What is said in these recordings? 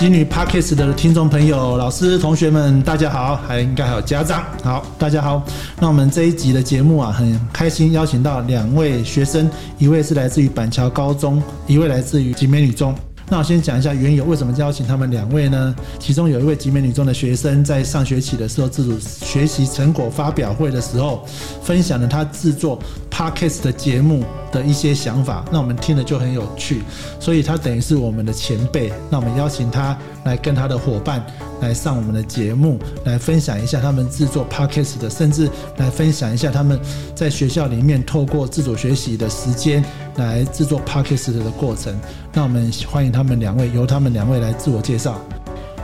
吉女 Parkes 的听众朋友、老师、同学们，大家好，还应该还有家长，好，大家好。那我们这一集的节目啊，很开心邀请到两位学生，一位是来自于板桥高中，一位来自于集美女中。那我先讲一下缘由，为什么邀请他们两位呢？其中有一位集美女中的学生，在上学期的时候自主学习成果发表会的时候，分享了他制作 Parkes 的节目的一些想法，那我们听了就很有趣，所以他等于是我们的前辈。那我们邀请他来跟他的伙伴来上我们的节目，来分享一下他们制作 Parkes 的，甚至来分享一下他们在学校里面透过自主学习的时间来制作 Parkes 的过程。那我们欢迎他们两位，由他们两位来自我介绍。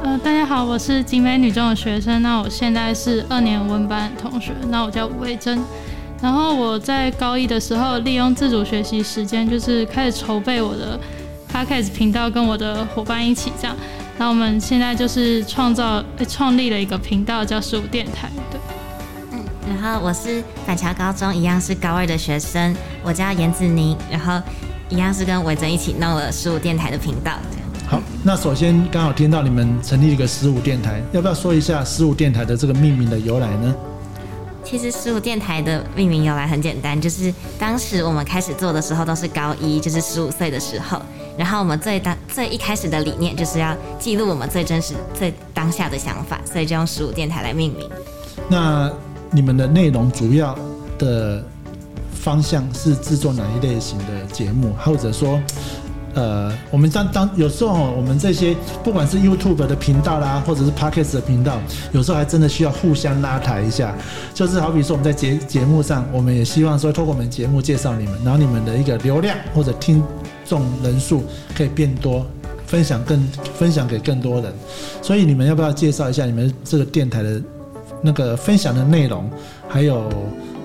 呃，大家好，我是景美女中的学生，那我现在是二年文班同学，那我叫吴慧珍。然后我在高一的时候，利用自主学习时间，就是开始筹备我的 podcast 频道，跟我的伙伴一起这样。那我们现在就是创造、创立了一个频道，叫十五电台。对，嗯，然后我是板桥高中一样是高二的学生，我叫严子宁，然后一样是跟伟珍一起弄了十五电台的频道。好，那首先刚好听到你们成立一个十五电台，要不要说一下十五电台的这个命名的由来呢？其实十五电台的命名由来很简单，就是当时我们开始做的时候都是高一，就是十五岁的时候。然后我们最当最一开始的理念就是要记录我们最真实、最当下的想法，所以就用十五电台来命名。那你们的内容主要的方向是制作哪一类型的节目，或者说？呃，我们当当有时候我们这些不管是 YouTube 的频道啦，或者是 Podcast 的频道，有时候还真的需要互相拉抬一下。就是好比说我们在节节目上，我们也希望说透过我们节目介绍你们，然后你们的一个流量或者听众人数可以变多，分享更分享给更多人。所以你们要不要介绍一下你们这个电台的那个分享的内容，还有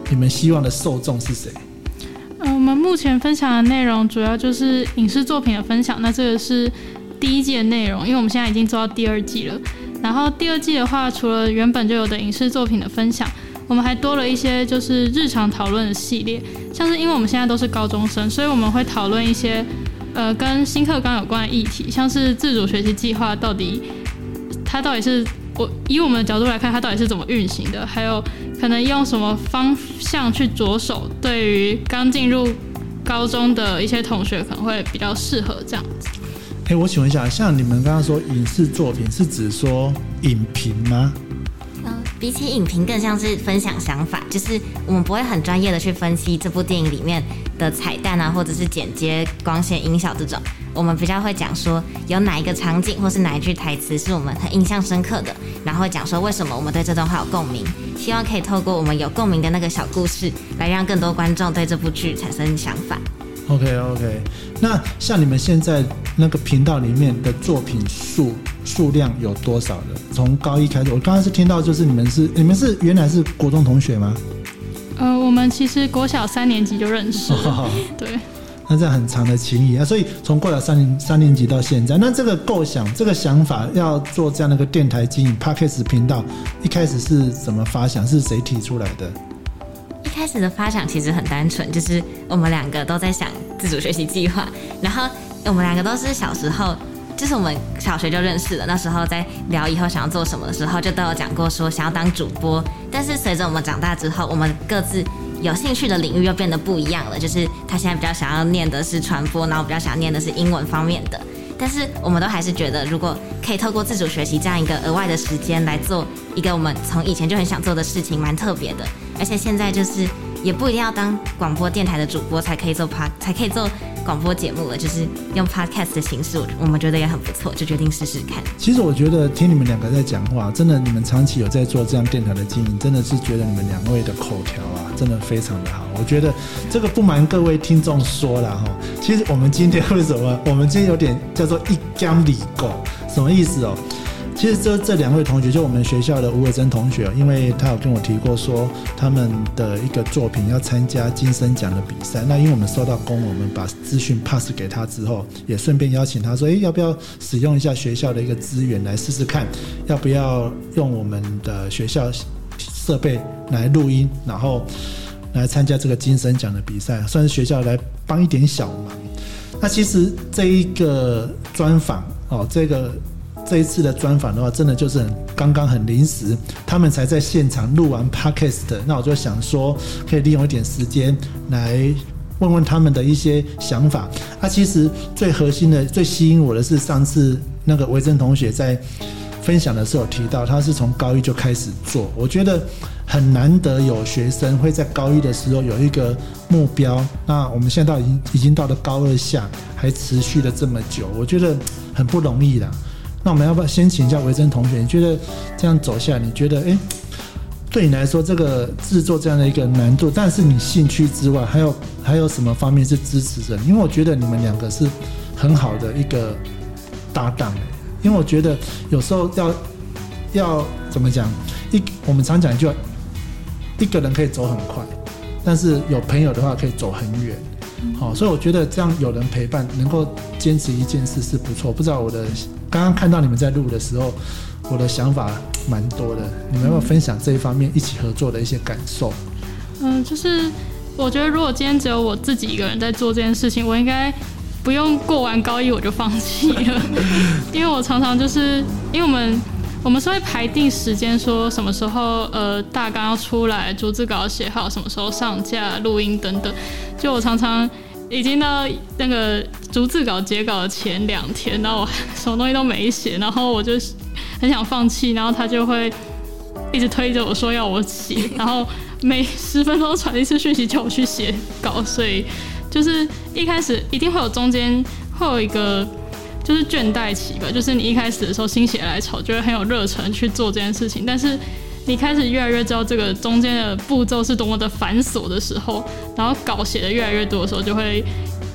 你们希望的受众是谁？我们目前分享的内容主要就是影视作品的分享。那这个是第一季的内容，因为我们现在已经做到第二季了。然后第二季的话，除了原本就有的影视作品的分享，我们还多了一些就是日常讨论的系列。像是因为我们现在都是高中生，所以我们会讨论一些呃跟新课纲有关的议题，像是自主学习计划到底它到底是我以我们的角度来看，它到底是怎么运行的，还有。可能用什么方向去着手，对于刚进入高中的一些同学可能会比较适合这样子。哎，我请问一下，像你们刚刚说影视作品，是指说影评吗？嗯，比起影评，更像是分享想法，就是我们不会很专业的去分析这部电影里面的彩蛋啊，或者是剪接、光线、音效这种。我们比较会讲说有哪一个场景或是哪一句台词是我们很印象深刻的，然后讲说为什么我们对这段话有共鸣，希望可以透过我们有共鸣的那个小故事，来让更多观众对这部剧产生想法。OK OK，那像你们现在那个频道里面的作品数数量有多少的？从高一开始，我刚刚是听到就是你们是你们是原来是国中同学吗？呃，我们其实国小三年级就认识，对。那这样很长的情谊啊，所以从过了三年三年级到现在，那这个构想、这个想法要做这样的一个电台经营 p a r k a s 频道，一开始是怎么发想？是谁提出来的？一开始的发想其实很单纯，就是我们两个都在想自主学习计划，然后我们两个都是小时候，就是我们小学就认识了，那时候在聊以后想要做什么的时候，就都有讲过说想要当主播，但是随着我们长大之后，我们各自。有兴趣的领域又变得不一样了，就是他现在比较想要念的是传播，然后比较想念的是英文方面的。但是我们都还是觉得，如果可以透过自主学习这样一个额外的时间来做一个我们从以前就很想做的事情，蛮特别的。而且现在就是也不一定要当广播电台的主播才可以做 p 才可以做。广播节目了，就是用 podcast 的形式，我们觉得也很不错，就决定试试看。其实我觉得听你们两个在讲话，真的，你们长期有在做这样电台的经营，真的是觉得你们两位的口条啊，真的非常的好。我觉得这个不瞒各位听众说了哈，其实我们今天为什么，我们今天有点叫做一江里狗，什么意思哦？其实这这两位同学，就我们学校的吴伟珍同学，因为他有跟我提过说，他们的一个作品要参加金声奖的比赛。那因为我们收到公，我们把资讯 pass 给他之后，也顺便邀请他说，哎，要不要使用一下学校的一个资源来试试看，要不要用我们的学校设备来录音，然后来参加这个金声奖的比赛，算是学校来帮一点小忙。那其实这一个专访哦，这个。这一次的专访的话，真的就是很刚刚很临时，他们才在现场录完 podcast，那我就想说，可以利用一点时间来问问他们的一些想法。啊，其实最核心的、最吸引我的是上次那个维珍同学在分享的时候提到，他是从高一就开始做，我觉得很难得有学生会在高一的时候有一个目标。那我们现在到已经已经到了高二下，还持续了这么久，我觉得很不容易啦。那我们要不要先请教维珍同学？你觉得这样走下来，你觉得诶，对你来说这个制作这样的一个难度，但是你兴趣之外，还有还有什么方面是支持着？因为我觉得你们两个是很好的一个搭档诶。因为我觉得有时候要要怎么讲，一我们常讲就一个人可以走很快，但是有朋友的话可以走很远。好，所以我觉得这样有人陪伴，能够坚持一件事是不错。不知道我的刚刚看到你们在录的时候，我的想法蛮多的。你们有没有分享这一方面一起合作的一些感受？嗯，就是我觉得如果今天只有我自己一个人在做这件事情，我应该不用过完高一我就放弃了，因为我常常就是因为我们我们是会排定时间，说什么时候呃大纲要出来，逐字稿写好，什么时候上架、录音等等。就我常常已经到那个逐字稿截稿的前两天，然后我什么东西都没写，然后我就很想放弃，然后他就会一直推着我说要我写，然后每十分钟传一次讯息叫我去写稿，所以就是一开始一定会有中间会有一个就是倦怠期吧，就是你一开始的时候心血来潮，就会很有热忱去做这件事情，但是。你开始越来越知道这个中间的步骤是多么的繁琐的时候，然后稿写的越来越多的时候，就会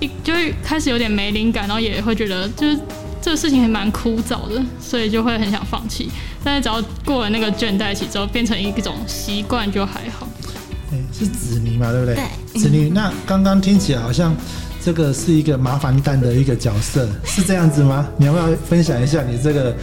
一就会开始有点没灵感，然后也会觉得就是这个事情还蛮枯燥的，所以就会很想放弃。但是只要过了那个倦怠期之后，变成一种习惯就还好。哎，是子妮嘛，对不对？对，子妮。那刚刚听起来好像这个是一个麻烦蛋的一个角色，是这样子吗？你要不要分享一下你这个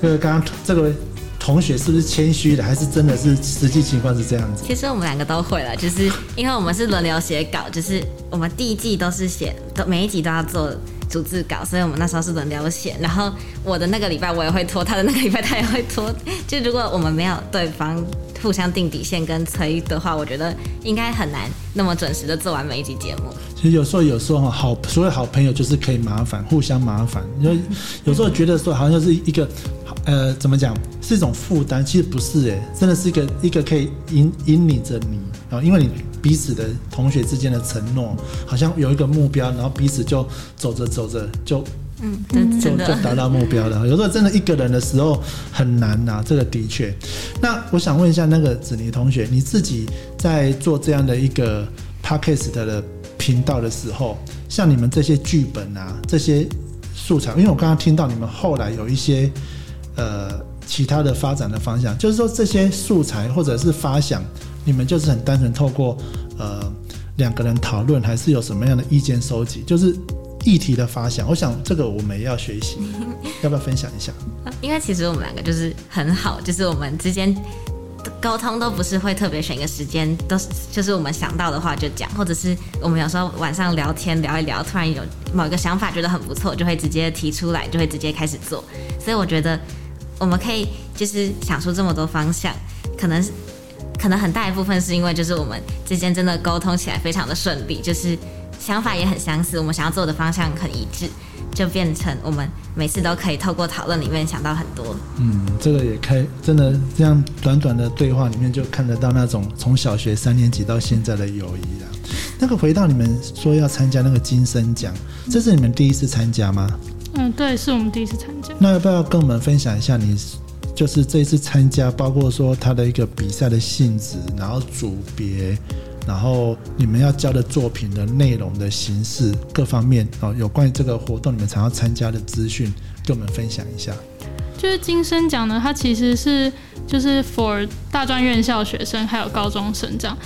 这个刚刚这个？同学是不是谦虚的，还是真的是实际情况是这样子？其实我们两个都会了，就是因为我们是轮流写稿，就是我们第一季都是写，都每一集都要做逐字稿，所以我们那时候是轮流写。然后我的那个礼拜我也会拖，他的那个礼拜他也会拖。就如果我们没有对方互相定底线跟催的话，我觉得应该很难那么准时的做完每一集节目。其实有时候有时候哈，好所谓好朋友就是可以麻烦，互相麻烦。因为 有时候觉得说好像就是一个。呃，怎么讲是一种负担？其实不是诶，真的是一个一个可以引引领着你啊，因为你彼此的同学之间的承诺，好像有一个目标，然后彼此就走着走着就嗯，就就达到目标了。有时候真的一个人的时候很难呐，这个的确。那我想问一下那个子妮同学，你自己在做这样的一个 podcast 的频道的时候，像你们这些剧本啊，这些素材，因为我刚刚听到你们后来有一些。呃，其他的发展的方向，就是说这些素材或者是发想，你们就是很单纯透过呃两个人讨论，还是有什么样的意见收集？就是议题的发想，我想这个我们也要学习，要不要分享一下？因为其实我们两个就是很好，就是我们之间沟通都不是会特别选一个时间，都是就是我们想到的话就讲，或者是我们有时候晚上聊天聊一聊，突然有某一个想法觉得很不错，就会直接提出来，就会直接开始做。所以我觉得。我们可以就是想出这么多方向，可能可能很大一部分是因为就是我们之间真的沟通起来非常的顺利，就是想法也很相似，我们想要做的方向很一致，就变成我们每次都可以透过讨论里面想到很多。嗯，这个也开真的这样短短的对话里面就看得到那种从小学三年级到现在的友谊了。那个回到你们说要参加那个金声奖，这是你们第一次参加吗？嗯，对，是我们第一次参加。那要不要跟我们分享一下你就是这一次参加，包括说他的一个比赛的性质，然后组别，然后你们要交的作品的内容的形式各方面哦，有关于这个活动你们想要参加的资讯，跟我们分享一下。就是金生奖呢，它其实是就是 for 大专院校学生还有高中生这样，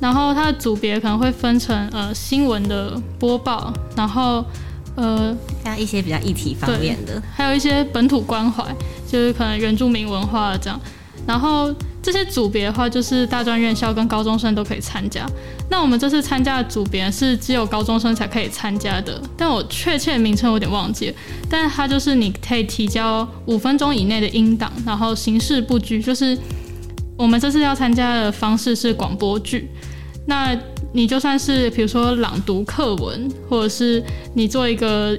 然后它的组别可能会分成呃新闻的播报，然后。呃，像一些比较议题方面的，还有一些本土关怀，就是可能原住民文化这样。然后这些组别的话，就是大专院校跟高中生都可以参加。那我们这次参加的组别是只有高中生才可以参加的，但我确切名称有点忘记。但是它就是你可以提交五分钟以内的音档，然后形式不拘，就是我们这次要参加的方式是广播剧。那你就算是比如说朗读课文，或者是你做一个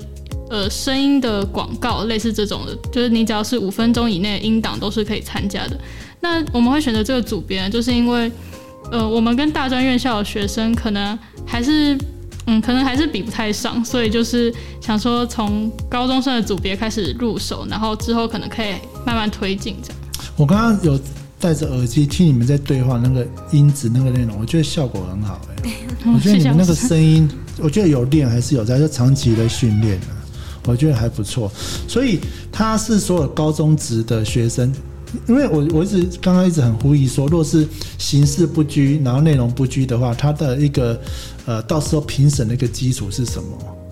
呃声音的广告，类似这种的，就是你只要是五分钟以内的音档都是可以参加的。那我们会选择这个组别，就是因为呃我们跟大专院校的学生可能还是嗯可能还是比不太上，所以就是想说从高中生的组别开始入手，然后之后可能可以慢慢推进这样。我刚刚有戴着耳机听你们在对话，那个音质那个内容，我觉得效果很好哎、我觉得你们那个声音，我觉得有练还是有在，就长期的训练啊，我觉得还不错。所以他是所有高中职的学生，因为我我一直刚刚一直很呼吁说，若是形式不拘，然后内容不拘的话，他的一个呃到时候评审的一个基础是什么？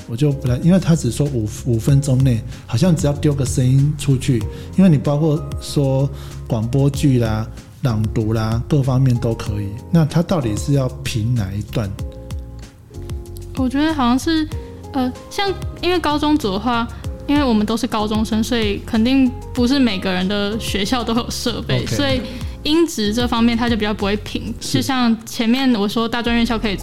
我就不来，因为他只说五五分钟内，好像只要丢个声音出去，因为你包括说广播剧啦、朗读啦，各方面都可以。那他到底是要评哪一段？我觉得好像是，呃，像因为高中组的话，因为我们都是高中生，所以肯定不是每个人的学校都有设备所以音质这方面他就比较不会评。是像前面我说大专院校可以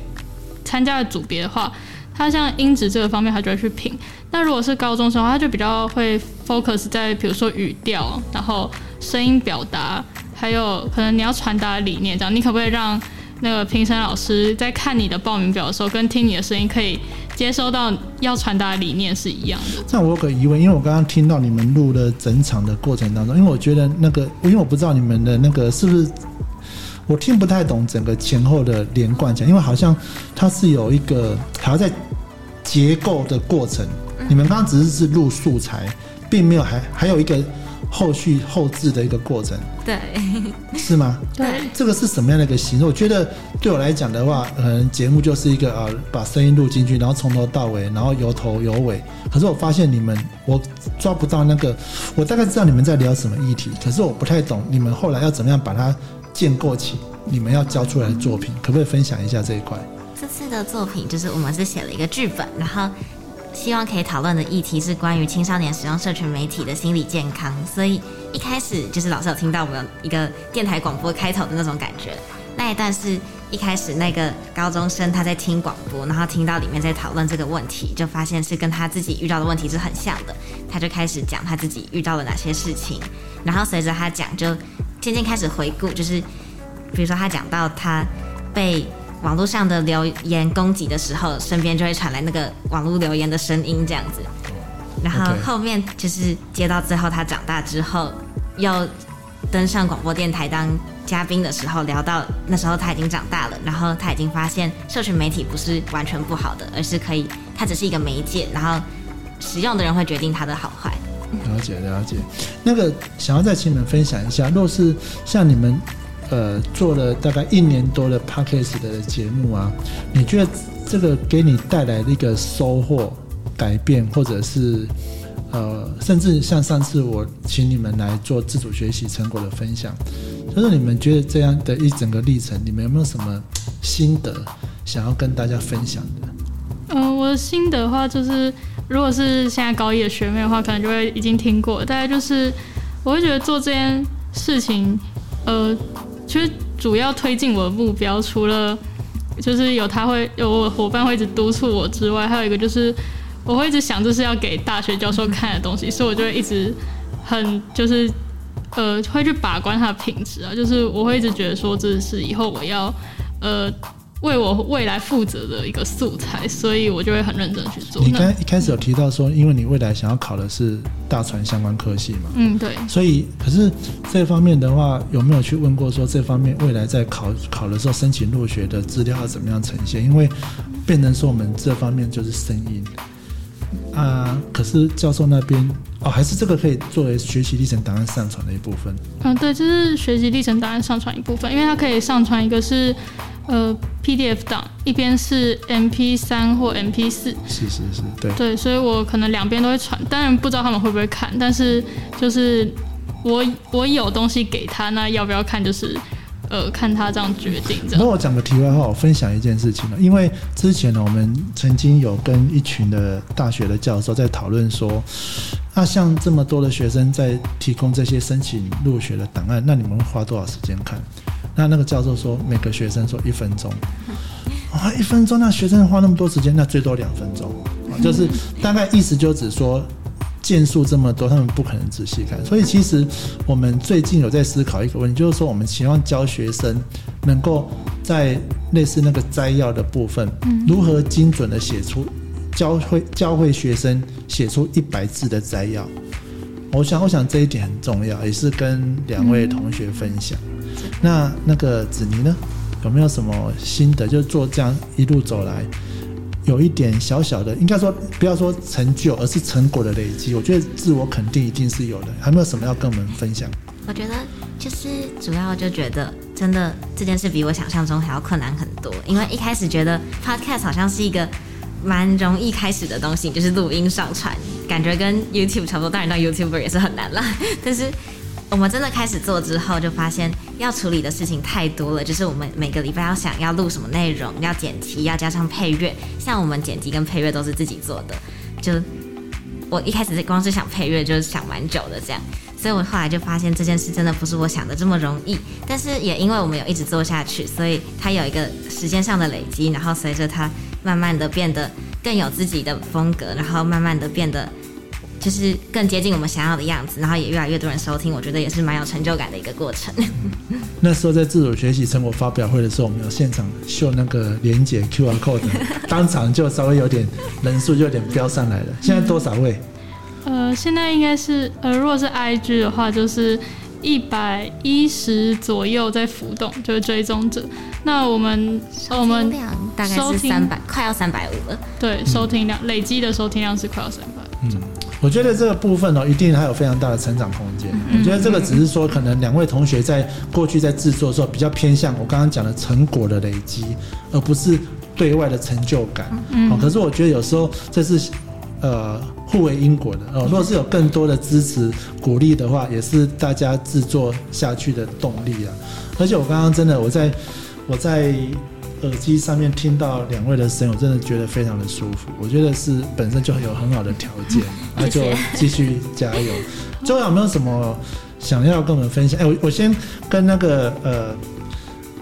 参加的组别的话，他像音质这个方面他就会去评。那如果是高中生的话，他就比较会 focus 在比如说语调，然后声音表达，还有可能你要传达的理念这样，你可不可以让那个评审老师在看你的报名表的时候，跟听你的声音可以接收到要传达的理念是一样的。那我有个疑问，因为我刚刚听到你们录的整场的过程当中，因为我觉得那个，因为我不知道你们的那个是不是，我听不太懂整个前后的连贯讲，因为好像它是有一个还要在结构的过程，你们刚刚只是是录素材，并没有还还有一个后续后置的一个过程，对，是吗？对，这个是什么样的一个形式？我觉得对我来讲的话，可能节目就是一个啊，把声音录进去，然后从头到尾，然后由头有尾。可是我发现你们，我抓不到那个，我大概知道你们在聊什么议题，可是我不太懂你们后来要怎么样把它建构起你们要交出来的作品，可不可以分享一下这一块？这次的作品就是我们是写了一个剧本，然后希望可以讨论的议题是关于青少年使用社群媒体的心理健康。所以一开始就是老师有听到我们一个电台广播开头的那种感觉，那一段是一开始那个高中生他在听广播，然后听到里面在讨论这个问题，就发现是跟他自己遇到的问题是很像的，他就开始讲他自己遇到了哪些事情，然后随着他讲，就渐渐开始回顾，就是比如说他讲到他被网络上的留言攻击的时候，身边就会传来那个网络留言的声音，这样子。然后后面就是接到最后，他长大之后又登上广播电台当嘉宾的时候，聊到那时候他已经长大了，然后他已经发现社群媒体不是完全不好的，而是可以，它只是一个媒介，然后使用的人会决定它的好坏。了解了解，那个想要再请你们分享一下，若是像你们呃做了大概一年多的 podcast 的节目啊，你觉得这个给你带来的一个收获、改变，或者是呃，甚至像上次我请你们来做自主学习成果的分享，就是你们觉得这样的一整个历程，你们有没有什么心得想要跟大家分享的？嗯、我的心得的话就是，如果是现在高一的学妹的话，可能就会已经听过。大概就是，我会觉得做这件事情，呃，其实主要推进我的目标，除了就是有他会有我伙伴会一直督促我之外，还有一个就是我会一直想这是要给大学教授看的东西，所以我就会一直很就是呃会去把关它的品质啊，就是我会一直觉得说这是以后我要呃。为我未来负责的一个素材，所以我就会很认真去做。你那刚一开始有提到说，因为你未来想要考的是大船相关科系嘛，嗯，对，所以，可是这方面的话，有没有去问过说这方面未来在考考的时候申请入学的资料要怎么样呈现？因为变成说我们这方面就是声音啊，可是教授那边哦，还是这个可以作为学习历程档案上传的一部分。嗯，对，这是学习历程档案上传一部分，因为它可以上传一个是呃 PDF 档，一边是 MP 三或 MP 四，是是是，对，对，所以我可能两边都会传，当然不知道他们会不会看，但是就是我我有东西给他，那要不要看就是呃看他这样决定这样。那我讲个题外话，我分享一件事情呢，因为之前呢，我们曾经有跟一群的大学的教授在讨论说，那像这么多的学生在提供这些申请入学的档案，那你们花多少时间看？那那个教授说，每个学生说一分钟。啊，一分钟，那学生花那么多时间，那最多两分钟啊，就是大概意思就只说件数这么多，他们不可能仔细看。所以其实我们最近有在思考一个问题，就是说我们希望教学生能够在类似那个摘要的部分，如何精准的写出教会教会学生写出一百字的摘要。我想，我想这一点很重要，也是跟两位同学分享。那那个子妮呢？有没有什么心得？就是做这样一路走来，有一点小小的，应该说不要说成就，而是成果的累积。我觉得自我肯定一定是有的。还没有什么要跟我们分享？我觉得就是主要就觉得，真的这件事比我想象中还要困难很多。因为一开始觉得 podcast 好像是一个蛮容易开始的东西，就是录音上传，感觉跟 YouTube 差不多。当然，当 YouTuber 也是很难啦，但是。我们真的开始做之后，就发现要处理的事情太多了。就是我们每个礼拜要想要录什么内容，要剪辑，要加上配乐。像我们剪辑跟配乐都是自己做的。就我一开始光是想配乐，就是想蛮久的这样。所以我后来就发现这件事真的不是我想的这么容易。但是也因为我们有一直做下去，所以它有一个时间上的累积，然后随着它慢慢的变得更有自己的风格，然后慢慢的变得。就是更接近我们想要的样子，然后也越来越多人收听，我觉得也是蛮有成就感的一个过程。那时候在自主学习成果发表会的时候，我们有现场秀那个 连接 QR code，当场就稍微有点人数就有点飙上来了。现在多少位？呃，现在应该是呃，如果是 IG 的话，就是一百一十左右在浮动，就是追踪者。那我们我们大概是三百，快要三百五了。对，收听量累积的收听量是快要三百。嗯。我觉得这个部分哦，一定还有非常大的成长空间。我觉得这个只是说，可能两位同学在过去在制作的时候比较偏向我刚刚讲的成果的累积，而不是对外的成就感。嗯，可是我觉得有时候这是呃互为因果的哦。如果是有更多的支持鼓励的话，也是大家制作下去的动力啊。而且我刚刚真的我在我在。耳机上面听到两位的声音，我真的觉得非常的舒服。我觉得是本身就有很好的条件，那就继续加油。最后有没有什么想要跟我们分享？哎，我我先跟那个呃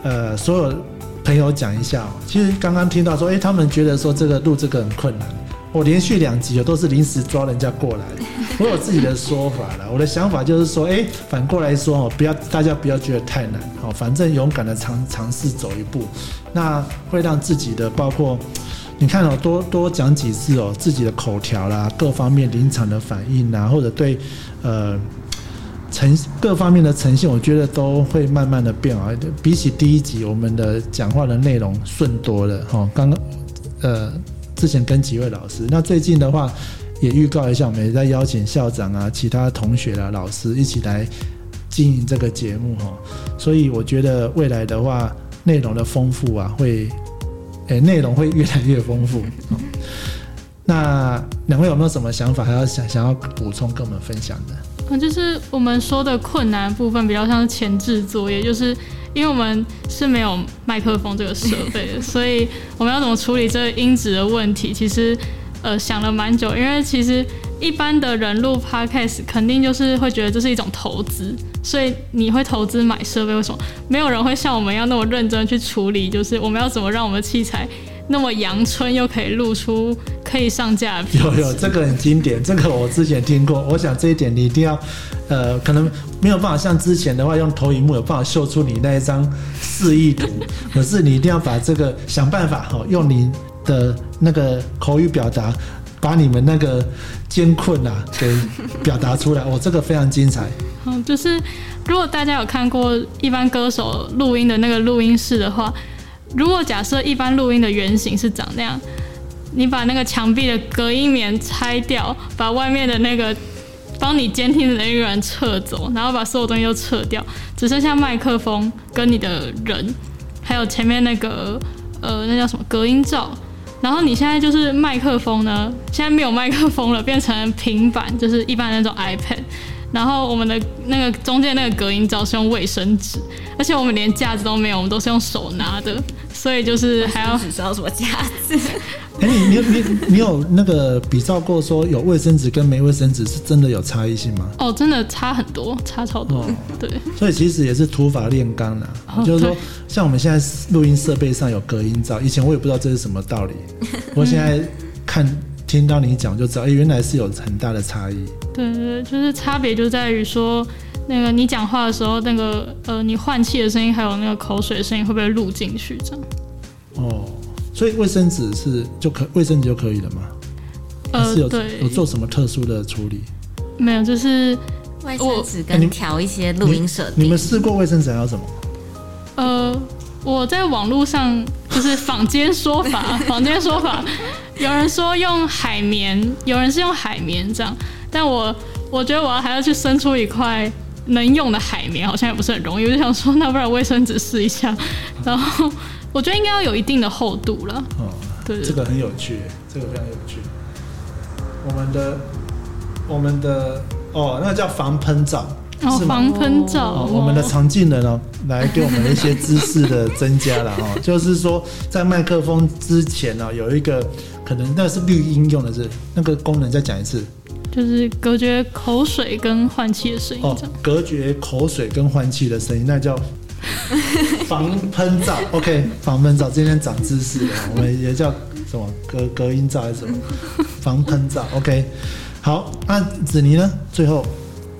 呃所有朋友讲一下哦。其实刚刚听到说，哎，他们觉得说这个录这个很困难。我连续两集哦，都是临时抓人家过来。我有自己的说法了。我的想法就是说，哎，反过来说哦，不要大家不要觉得太难哦，反正勇敢的尝尝试走一步，那会让自己的包括你看哦，多多讲几次哦，自己的口条啦，各方面临场的反应啊，或者对呃呈各方面的呈现，我觉得都会慢慢的变好。比起第一集，我们的讲话的内容顺多了哈。刚刚呃。之前跟几位老师，那最近的话也预告一下，我们也在邀请校长啊、其他同学啊、老师一起来经营这个节目哈。所以我觉得未来的话，内容的丰富啊，会诶内容会越来越丰富。那两位有没有什么想法，还要想想要补充跟我们分享的？嗯，就是我们说的困难部分比较像是前置作业，就是。因为我们是没有麦克风这个设备的，所以我们要怎么处理这个音质的问题？其实，呃，想了蛮久。因为其实一般的人录 podcast 肯定就是会觉得这是一种投资，所以你会投资买设备。为什么没有人会像我们一样那么认真去处理？就是我们要怎么让我们的器材？那么阳春又可以露出可以上架，有有这个很经典，这个我之前听过。我想这一点你一定要，呃，可能没有办法像之前的话用投影幕有办法秀出你那一张示意图，可是你一定要把这个想办法哈，用你的那个口语表达，把你们那个艰困啊给表达出来。我这个非常精彩。嗯，就是如果大家有看过一般歌手录音的那个录音室的话。如果假设一般录音的原型是长那样，你把那个墙壁的隔音棉拆掉，把外面的那个帮你监听的那个人撤走，然后把所有东西都撤掉，只剩下麦克风跟你的人，还有前面那个呃那叫什么隔音罩。然后你现在就是麦克风呢，现在没有麦克风了，变成平板，就是一般那种 iPad。然后我们的那个中间那个隔音罩是用卫生纸，而且我们连架子都没有，我们都是用手拿的，所以就是还要只知道什么架子，哎、你你你你有那个比照过说有卫生纸跟没卫生纸是真的有差异性吗？哦，真的差很多，差超多，哦。对，所以其实也是土法炼钢啦，哦就是说，像我们现在录音设备上有隔音罩，以前我也不知道这是什么道理，我现在看听到你讲就知道，哎、原来是有很大的差异。对对对，就是差别就在于说，那个你讲话的时候，那个呃，你换气的声音还有那个口水的声音会不会录进去？这样，哦，所以卫生纸是就可卫生纸就可以了吗？呃是，有呃对有，做什么特殊的处理？没有，就是卫生纸跟调一些录音设定你们。试过卫生纸还有什么？呃，我在网络上就是坊间说法，坊间说法，有人说用海绵，有人是用海绵这样，但我我觉得我要还要去伸出一块能用的海绵，好像也不是很容易。我就想说，那不然卫生纸试一下，然后我觉得应该要有一定的厚度了。哦，对对这个很有趣，这个非常有趣。我们的我们的哦，那个叫防喷罩，防喷罩，哦，我们的常进人哦，来给我们一些知识的增加了 哦，就是说在麦克风之前呢、哦，有一个可能那是绿音用的是那个功能，再讲一次就是隔绝口水跟换气的声音哦。，隔绝口水跟换气的声音，那叫 防喷罩。OK，防喷罩，今天长知识了，我们也叫什么隔隔音罩还是什么防喷罩？OK，好，那子妮呢？最后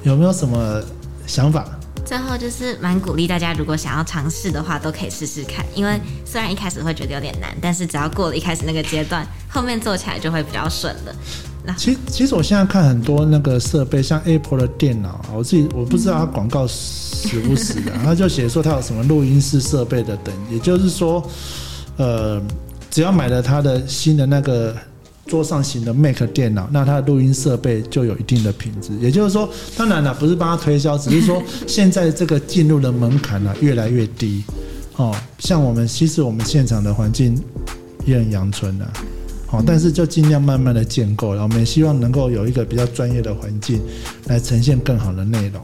有没有什么想法？最后就是蛮鼓励大家，如果想要尝试的话，都可以试试看。因为虽然一开始会觉得有点难，但是只要过了一开始那个阶段，后面做起来就会比较顺了。其其实我现在看很多那个设备，像 Apple 的电脑啊，我自己我不知道它广告实不实的，它就写说它有什么录音室设备的等，也就是说，呃，只要买了它的新的那个桌上型的 Mac 电脑，那它的录音设备就有一定的品质。也就是说，当然了，不是帮他推销，只是说 现在这个进入的门槛呢、越来越低。哦，像我们其实我们现场的环境也很阳春啊。好，但是就尽量慢慢的建构，然后我们也希望能够有一个比较专业的环境来呈现更好的内容。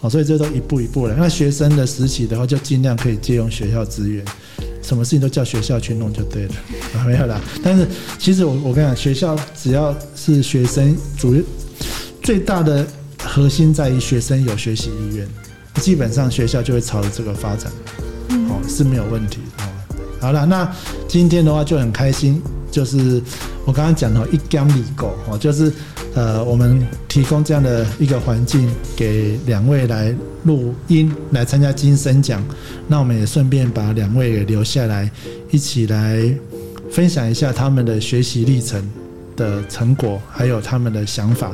好，所以这都一步一步来。那学生的实习的话，就尽量可以借用学校资源，什么事情都叫学校去弄就对了。啊，没有啦。但是其实我我跟你讲，学校只要是学生主最大的核心在于学生有学习意愿，基本上学校就会朝着这个发展，哦是没有问题的哦。好了，那今天的话就很开心，就是我刚刚讲的一江米狗哦，就是呃我们提供这样的一个环境给两位来录音来参加金声奖，那我们也顺便把两位也留下来，一起来分享一下他们的学习历程的成果，还有他们的想法。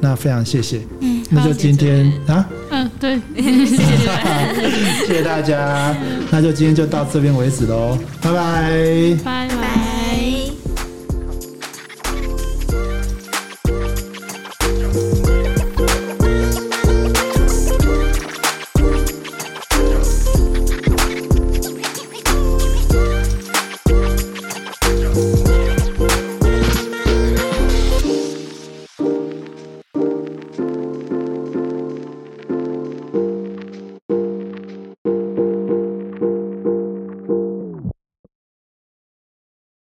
那非常谢谢，嗯，那就今天啊，嗯，对，谢谢大家，那就今天就到这边为止喽。拜拜。